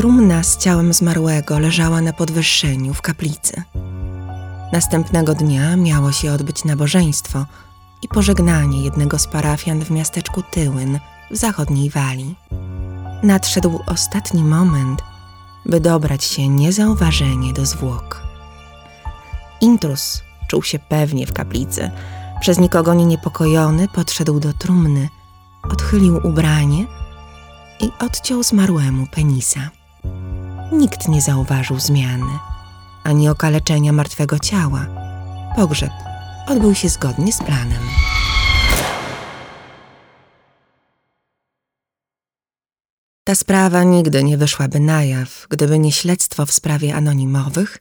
Trumna z ciałem zmarłego leżała na podwyższeniu w kaplicy. Następnego dnia miało się odbyć nabożeństwo i pożegnanie jednego z parafian w miasteczku Tyłyn w zachodniej Walii. Nadszedł ostatni moment, by dobrać się niezauważenie do zwłok. Intrus czuł się pewnie w kaplicy. Przez nikogo nie niepokojony podszedł do trumny, odchylił ubranie i odciął zmarłemu penisa. Nikt nie zauważył zmiany, ani okaleczenia martwego ciała. Pogrzeb odbył się zgodnie z planem. Ta sprawa nigdy nie wyszłaby na jaw, gdyby nie śledztwo w sprawie anonimowych,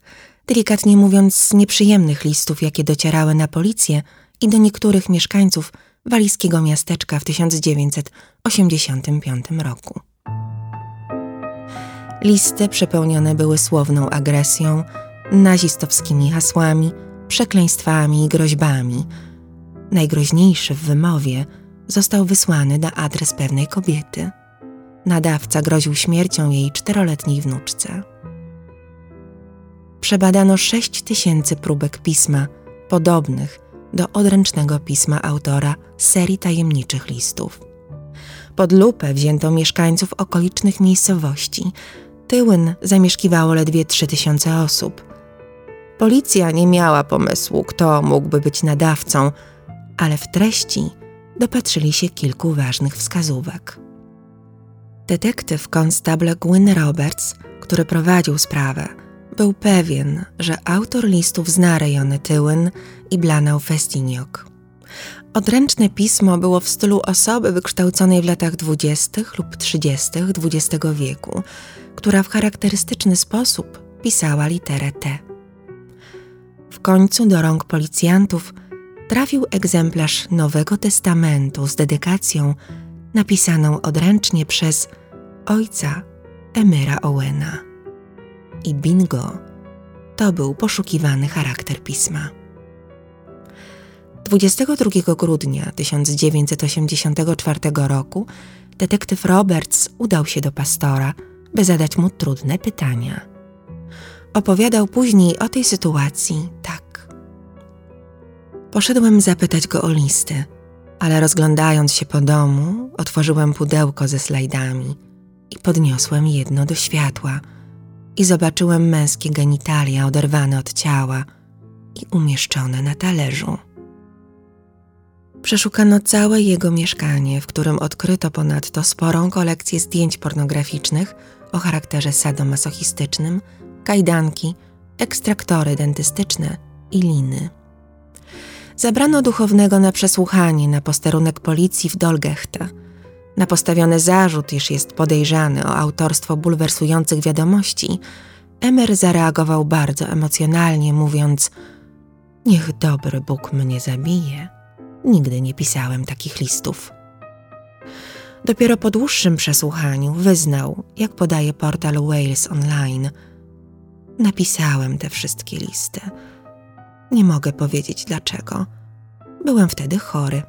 delikatnie mówiąc nieprzyjemnych listów, jakie docierały na policję i do niektórych mieszkańców walijskiego miasteczka w 1985 roku. Listy przepełnione były słowną agresją, nazistowskimi hasłami, przekleństwami i groźbami. Najgroźniejszy w wymowie został wysłany na adres pewnej kobiety. Nadawca groził śmiercią jej czteroletniej wnuczce. Przebadano sześć tysięcy próbek pisma, podobnych do odręcznego pisma autora serii tajemniczych listów. Pod lupę wzięto mieszkańców okolicznych miejscowości. Tyłyn zamieszkiwało ledwie trzy tysiące osób. Policja nie miała pomysłu, kto mógłby być nadawcą, ale w treści dopatrzyli się kilku ważnych wskazówek. Detektyw konstable Gwyn Roberts, który prowadził sprawę, był pewien, że autor listów zna rejony Tyłyn i Blanał Festiniok. Odręczne pismo było w stylu osoby wykształconej w latach dwudziestych lub trzydziestych XX wieku, która w charakterystyczny sposób pisała literę T. W końcu do rąk policjantów trafił egzemplarz Nowego Testamentu z dedykacją napisaną odręcznie przez ojca Emyra Owena. I bingo, to był poszukiwany charakter pisma. 22 grudnia 1984 roku detektyw Roberts udał się do pastora, by zadać mu trudne pytania. Opowiadał później o tej sytuacji tak. Poszedłem zapytać go o listy, ale rozglądając się po domu, otworzyłem pudełko ze slajdami i podniosłem jedno do światła i zobaczyłem męskie genitalia oderwane od ciała i umieszczone na talerzu. Przeszukano całe jego mieszkanie, w którym odkryto ponadto sporą kolekcję zdjęć pornograficznych o charakterze sadomasochistycznym, kajdanki, ekstraktory dentystyczne i liny. Zabrano duchownego na przesłuchanie na posterunek policji w Dolgechta. Na postawiony zarzut, iż jest podejrzany o autorstwo bulwersujących wiadomości, Emer zareagował bardzo emocjonalnie, mówiąc: Niech dobry Bóg mnie zabije. Nigdy nie pisałem takich listów. Dopiero po dłuższym przesłuchaniu wyznał, jak podaje portal Wales Online. Napisałem te wszystkie listy. Nie mogę powiedzieć dlaczego. Byłem wtedy chory.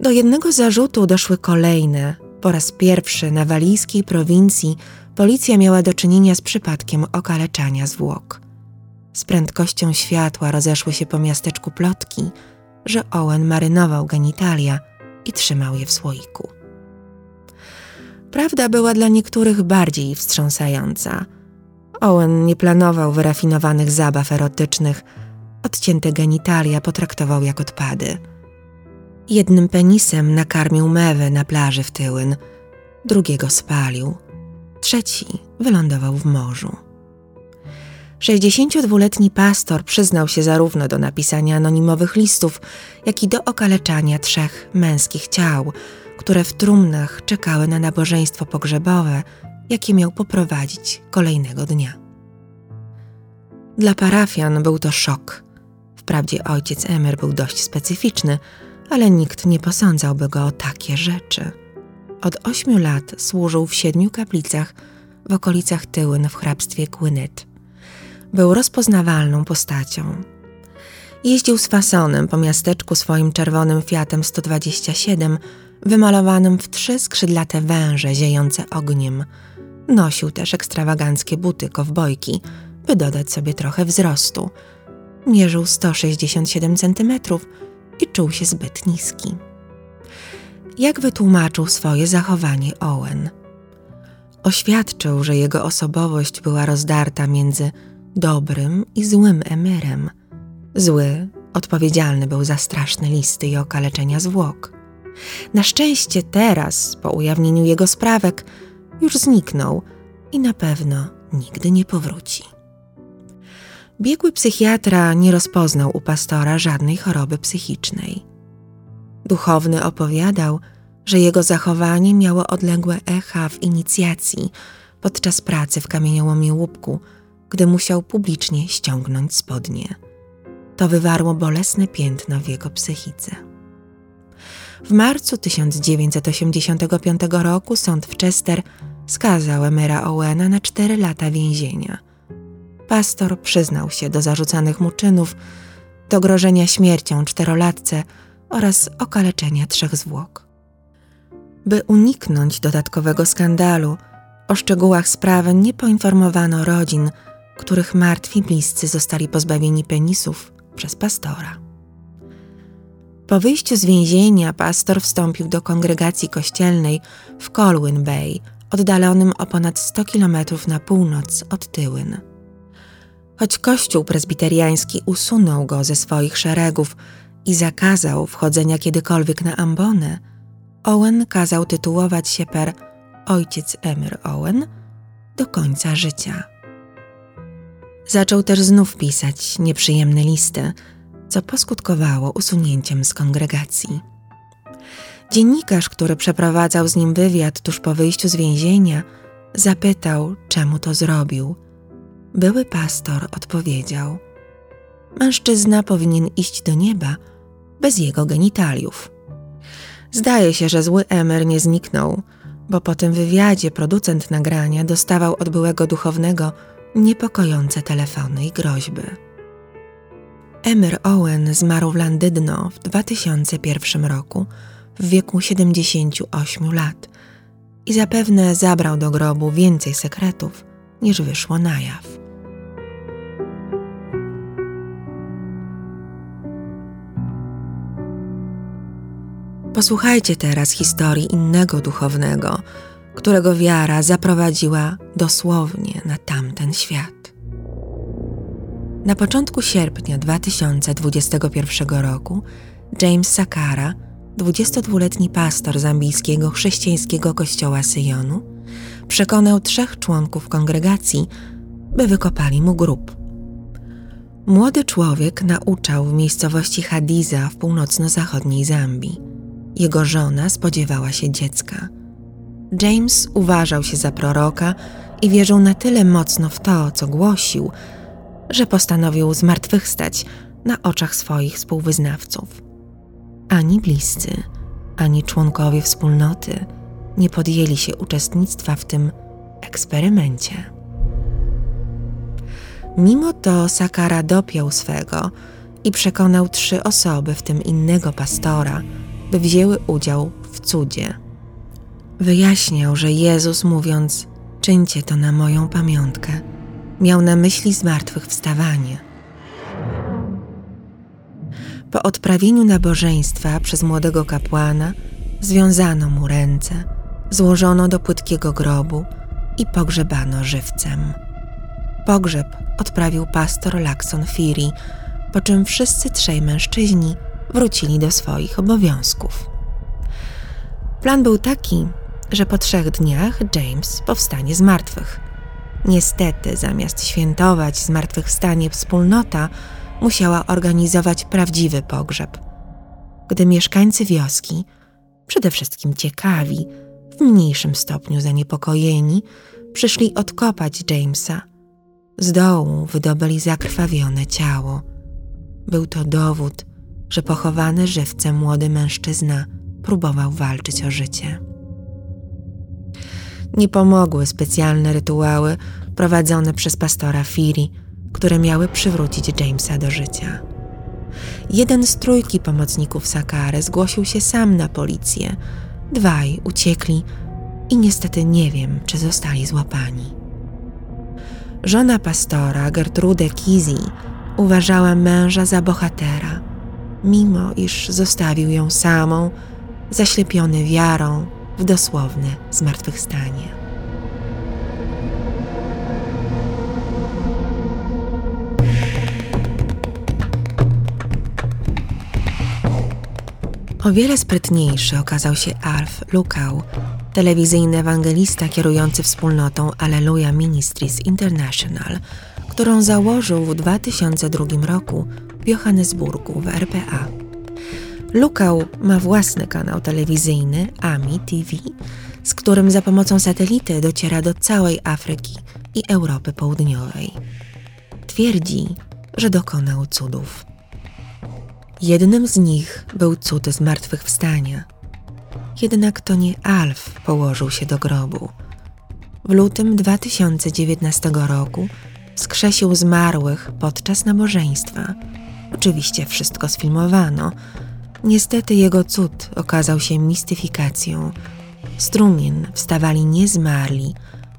Do jednego zarzutu doszły kolejne. Po raz pierwszy na walijskiej prowincji policja miała do czynienia z przypadkiem okaleczania zwłok. Z prędkością światła rozeszły się po miasteczku plotki – że Owen marynował genitalia i trzymał je w słoiku. Prawda była dla niektórych bardziej wstrząsająca. Owen nie planował wyrafinowanych zabaw erotycznych, odcięte genitalia potraktował jak odpady. Jednym penisem nakarmił mewę na plaży w Tyłyn, drugiego spalił, trzeci wylądował w morzu. 62-letni pastor przyznał się zarówno do napisania anonimowych listów, jak i do okaleczania trzech męskich ciał, które w trumnach czekały na nabożeństwo pogrzebowe, jakie miał poprowadzić kolejnego dnia. Dla parafian był to szok. Wprawdzie ojciec Emer był dość specyficzny, ale nikt nie posądzałby go o takie rzeczy. Od ośmiu lat służył w siedmiu kaplicach w okolicach Tyłyn w hrabstwie Gwynedd był rozpoznawalną postacią. Jeździł z fasonem po miasteczku swoim czerwonym Fiatem 127, wymalowanym w trzy skrzydlate węże ziejące ogniem. Nosił też ekstrawaganckie buty kowbojki, by dodać sobie trochę wzrostu. Mierzył 167 cm i czuł się zbyt niski. Jak wytłumaczył swoje zachowanie Owen? Oświadczył, że jego osobowość była rozdarta między dobrym i złym emerem. Zły, odpowiedzialny był za straszne listy i okaleczenia zwłok. Na szczęście teraz, po ujawnieniu jego sprawek, już zniknął i na pewno nigdy nie powróci. Biegły psychiatra nie rozpoznał u pastora żadnej choroby psychicznej. Duchowny opowiadał, że jego zachowanie miało odległe echa w inicjacji podczas pracy w kamieniołomie łupku, gdy musiał publicznie ściągnąć spodnie. To wywarło bolesne piętno w jego psychice. W marcu 1985 roku sąd w Chester skazał Emera Owena na cztery lata więzienia. Pastor przyznał się do zarzucanych mu czynów, do grożenia śmiercią czterolatce oraz okaleczenia trzech zwłok. By uniknąć dodatkowego skandalu, o szczegółach sprawy nie poinformowano rodzin, których martwi bliscy zostali pozbawieni penisów przez pastora. Po wyjściu z więzienia pastor wstąpił do kongregacji kościelnej w Colwyn Bay, oddalonym o ponad 100 kilometrów na północ od Tyłyn. Choć kościół prezbiteriański usunął go ze swoich szeregów i zakazał wchodzenia kiedykolwiek na ambonę, Owen kazał tytułować się per ojciec Emir Owen do końca życia. Zaczął też znów pisać nieprzyjemne listy, co poskutkowało usunięciem z kongregacji. Dziennikarz, który przeprowadzał z nim wywiad tuż po wyjściu z więzienia, zapytał, czemu to zrobił. Były pastor odpowiedział: Mężczyzna powinien iść do nieba bez jego genitaliów. Zdaje się, że zły Emer nie zniknął, bo po tym wywiadzie producent nagrania dostawał od byłego duchownego niepokojące telefony i groźby. Emer Owen zmarł w Landydno w 2001 roku w wieku 78 lat i zapewne zabrał do grobu więcej sekretów niż wyszło na jaw. Posłuchajcie teraz historii innego duchownego, którego wiara zaprowadziła dosłownie na tamten świat. Na początku sierpnia 2021 roku James Sakara, 22-letni pastor zambijskiego chrześcijańskiego kościoła Syjonu, przekonał trzech członków kongregacji, by wykopali mu grób. Młody człowiek nauczał w miejscowości Hadiza w północno-zachodniej Zambii. Jego żona spodziewała się dziecka. James uważał się za proroka i wierzył na tyle mocno w to, co głosił, że postanowił zmartwychwstać na oczach swoich współwyznawców. Ani bliscy, ani członkowie wspólnoty nie podjęli się uczestnictwa w tym eksperymencie. Mimo to Sakara dopiął swego i przekonał trzy osoby, w tym innego pastora, by wzięły udział w cudzie. Wyjaśniał, że Jezus mówiąc: Czyńcie to na moją pamiątkę, miał na myśli zmartwychwstawanie. Po odprawieniu nabożeństwa przez młodego kapłana związano mu ręce, złożono do płytkiego grobu i pogrzebano żywcem. Pogrzeb odprawił pastor Lakson Firi, po czym wszyscy trzej mężczyźni wrócili do swoich obowiązków. Plan był taki, że po trzech dniach James powstanie z martwych. Niestety, zamiast świętować zmartwychwstanie wspólnota, musiała organizować prawdziwy pogrzeb. Gdy mieszkańcy wioski, przede wszystkim ciekawi, w mniejszym stopniu zaniepokojeni, przyszli odkopać Jamesa, z dołu wydobyli zakrwawione ciało. Był to dowód, że pochowany żywcem młody mężczyzna próbował walczyć o życie. Nie pomogły specjalne rytuały prowadzone przez pastora Firi, które miały przywrócić Jamesa do życia. Jeden z trójki pomocników Sakary zgłosił się sam na policję. Dwaj uciekli, i niestety nie wiem, czy zostali złapani. Żona pastora, Gertrude Kizi, uważała męża za bohatera, mimo iż zostawił ją samą, zaślepiony wiarą w dosłowne zmartwychwstanie. O wiele sprytniejszy okazał się Alf Lukau, telewizyjny ewangelista kierujący wspólnotą Alleluja Ministries International, którą założył w 2002 roku w Johannesburgu w RPA. Lukał ma własny kanał telewizyjny AMI TV, z którym za pomocą satelity dociera do całej Afryki i Europy Południowej. Twierdzi, że dokonał cudów. Jednym z nich był cud zmartwychwstania. Jednak to nie Alf położył się do grobu. W lutym 2019 roku wskrzesił zmarłych podczas nabożeństwa. Oczywiście wszystko sfilmowano. Niestety jego cud okazał się mistyfikacją. Strumien wstawali nie zmarli,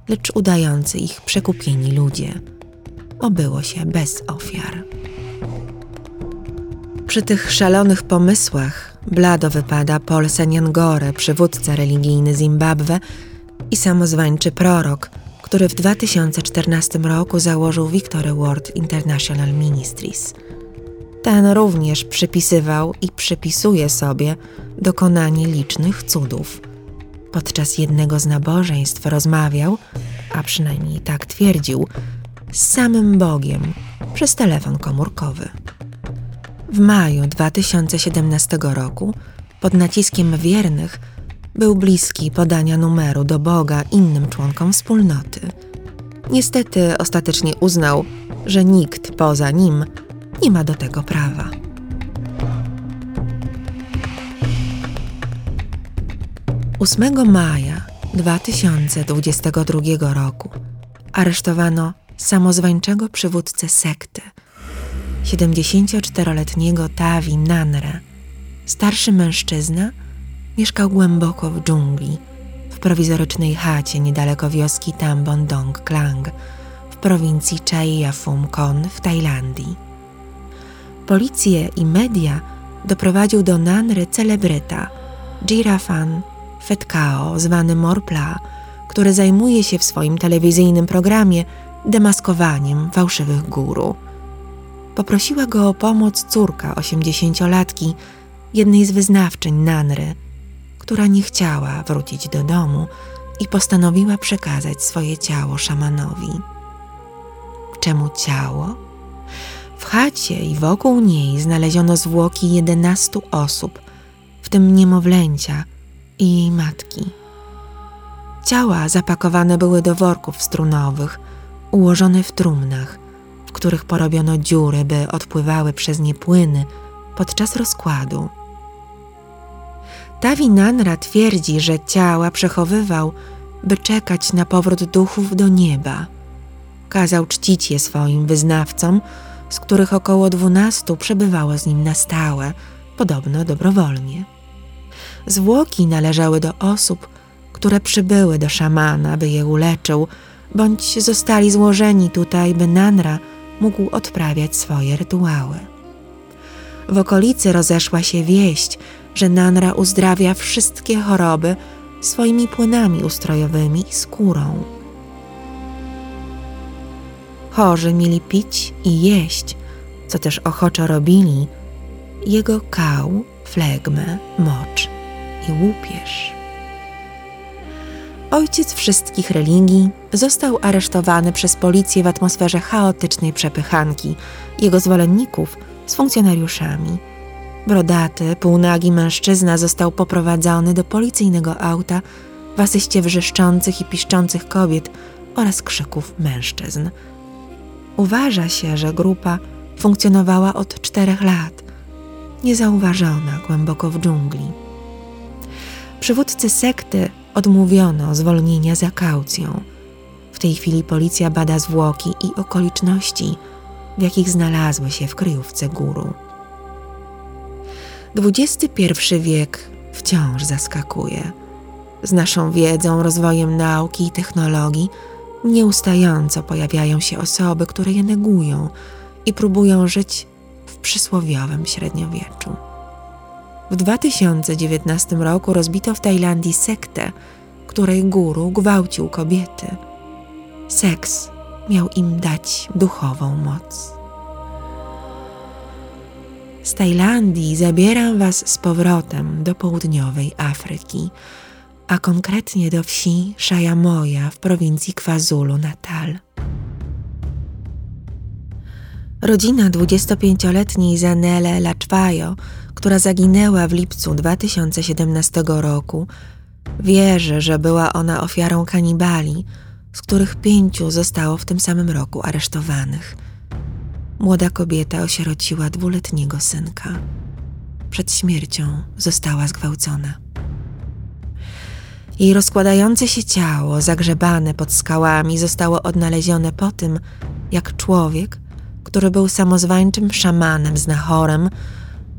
lecz udający ich przekupieni ludzie. Obyło się bez ofiar. Przy tych szalonych pomysłach blado wypada Paul Senjangore, przywódca religijny Zimbabwe i samozwańczy prorok, który w 2014 roku założył Victory World International Ministries. Ten również przypisywał i przypisuje sobie dokonanie licznych cudów. Podczas jednego z nabożeństw rozmawiał, a przynajmniej tak twierdził, z samym Bogiem przez telefon komórkowy. W maju 2017 roku, pod naciskiem wiernych, był bliski podania numeru do Boga innym członkom wspólnoty. Niestety ostatecznie uznał, że nikt poza nim nie ma do tego prawa. Ósmego maja 2022 roku aresztowano samozwańczego przywódcę sekty – 74-letniego Tavi Nanre. Starszy mężczyzna mieszkał głęboko w dżungli, w prowizorycznej chacie niedaleko wioski Tambon Klang w prowincji Chaiyaphum Kon w Tajlandii. Policję i media doprowadził do Nanry celebryta Jirafan Fetkao, zwany Morpla, który zajmuje się w swoim telewizyjnym programie demaskowaniem fałszywych guru – poprosiła go o pomoc córka osiemdziesięciolatki, jednej z wyznawczyń Nanry, która nie chciała wrócić do domu i postanowiła przekazać swoje ciało szamanowi. Czemu ciało? W chacie i wokół niej znaleziono zwłoki jedenastu osób, w tym niemowlęcia i jej matki. Ciała zapakowane były do worków strunowych, ułożone w trumnach – w których porobiono dziury, by odpływały przez nie płyny podczas rozkładu. Tawi Nanra twierdzi, że ciała przechowywał, by czekać na powrót duchów do nieba. Kazał czcić je swoim wyznawcom, z których około dwunastu przebywało z nim na stałe, podobno dobrowolnie. Zwłoki należały do osób, które przybyły do szamana, by je uleczył, bądź zostali złożeni tutaj, by Nanra mógł odprawiać swoje rytuały. W okolicy rozeszła się wieść, że Nanra uzdrawia wszystkie choroby swoimi płynami ustrojowymi i skórą. Chorzy mieli pić i jeść, co też ochoczo robili, jego kał, flegmę, mocz i łupież. Ojciec wszystkich religii został aresztowany przez policję w atmosferze chaotycznej przepychanki, jego zwolenników z funkcjonariuszami. Brodaty, półnagi mężczyzna został poprowadzony do policyjnego auta w asyście wrzeszczących i piszczących kobiet oraz krzyków mężczyzn. Uważa się, że grupa funkcjonowała od czterech lat, niezauważona głęboko w dżungli. Przywódcy sekty odmówiono zwolnienia za kaucją. W tej chwili policja bada zwłoki i okoliczności, w jakich znalazły się w kryjówce góru. XXI wiek wciąż zaskakuje. Z naszą wiedzą, rozwojem nauki i technologii nieustająco pojawiają się osoby, które je negują i próbują żyć w przysłowiowym średniowieczu. W 2019 roku rozbito w Tajlandii sektę, której guru gwałcił kobiety. Seks miał im dać duchową moc. Z Tajlandii zabieram Was z powrotem do południowej Afryki, a konkretnie do wsi Szajamoja w prowincji KwaZulu-Natal. Rodzina 25-letniej Zanele Laczwajo, która zaginęła w lipcu 2017 roku, wierzy, że była ona ofiarą kanibali, z których pięciu zostało w tym samym roku aresztowanych. Młoda kobieta osierociła dwuletniego synka. Przed śmiercią została zgwałcona. Jej rozkładające się ciało, zagrzebane pod skałami, zostało odnalezione po tym, jak człowiek, który był samozwańczym szamanem z Nahorem,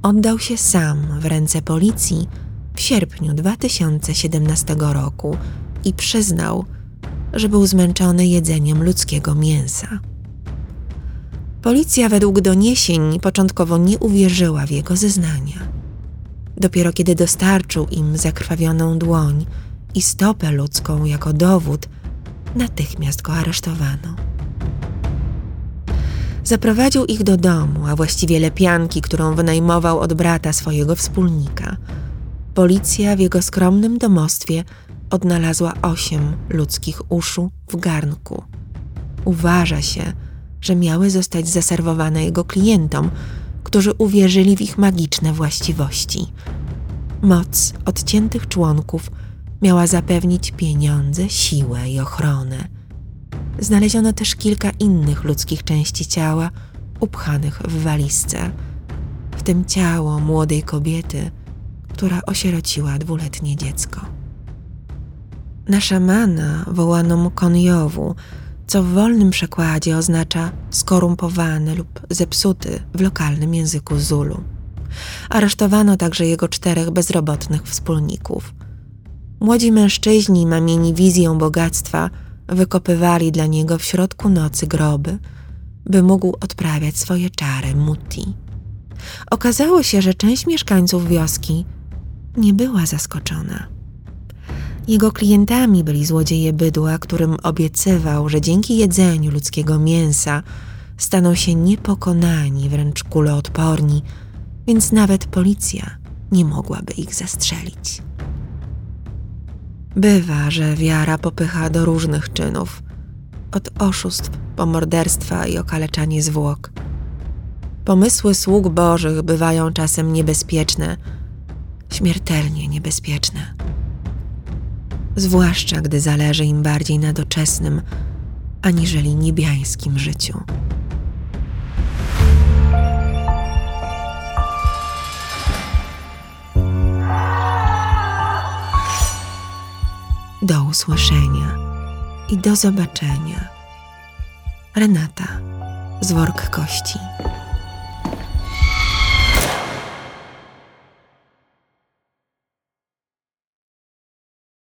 oddał się sam w ręce policji w sierpniu 2017 roku i przyznał, że był zmęczony jedzeniem ludzkiego mięsa. Policja według doniesień początkowo nie uwierzyła w jego zeznania. Dopiero kiedy dostarczył im zakrwawioną dłoń i stopę ludzką jako dowód, natychmiast go aresztowano. Zaprowadził ich do domu, a właściwie lepianki, którą wynajmował od brata swojego wspólnika. Policja w jego skromnym domostwie odnalazła osiem ludzkich uszu w garnku. Uważa się, że miały zostać zaserwowane jego klientom, którzy uwierzyli w ich magiczne właściwości. Moc odciętych członków miała zapewnić pieniądze, siłę i ochronę. Znaleziono też kilka innych ludzkich części ciała upchanych w walizce, w tym ciało młodej kobiety, która osierociła dwuletnie dziecko. Na szamana wołano mu koniowu, co w wolnym przekładzie oznacza skorumpowany lub zepsuty w lokalnym języku Zulu. Aresztowano także jego czterech bezrobotnych wspólników. Młodzi mężczyźni, mamieni wizją bogactwa, wykopywali dla niego w środku nocy groby, by mógł odprawiać swoje czary muti. Okazało się, że część mieszkańców wioski nie była zaskoczona. Jego klientami byli złodzieje bydła, którym obiecywał, że dzięki jedzeniu ludzkiego mięsa staną się niepokonani, wręcz kuloodporni, więc nawet policja nie mogłaby ich zastrzelić. Bywa, że wiara popycha do różnych czynów, od oszustw po morderstwa i okaleczanie zwłok. Pomysły sług bożych bywają czasem niebezpieczne, śmiertelnie niebezpieczne zwłaszcza gdy zależy im bardziej na doczesnym aniżeli niebiańskim życiu. Do usłyszenia i do zobaczenia. Renata z work kości.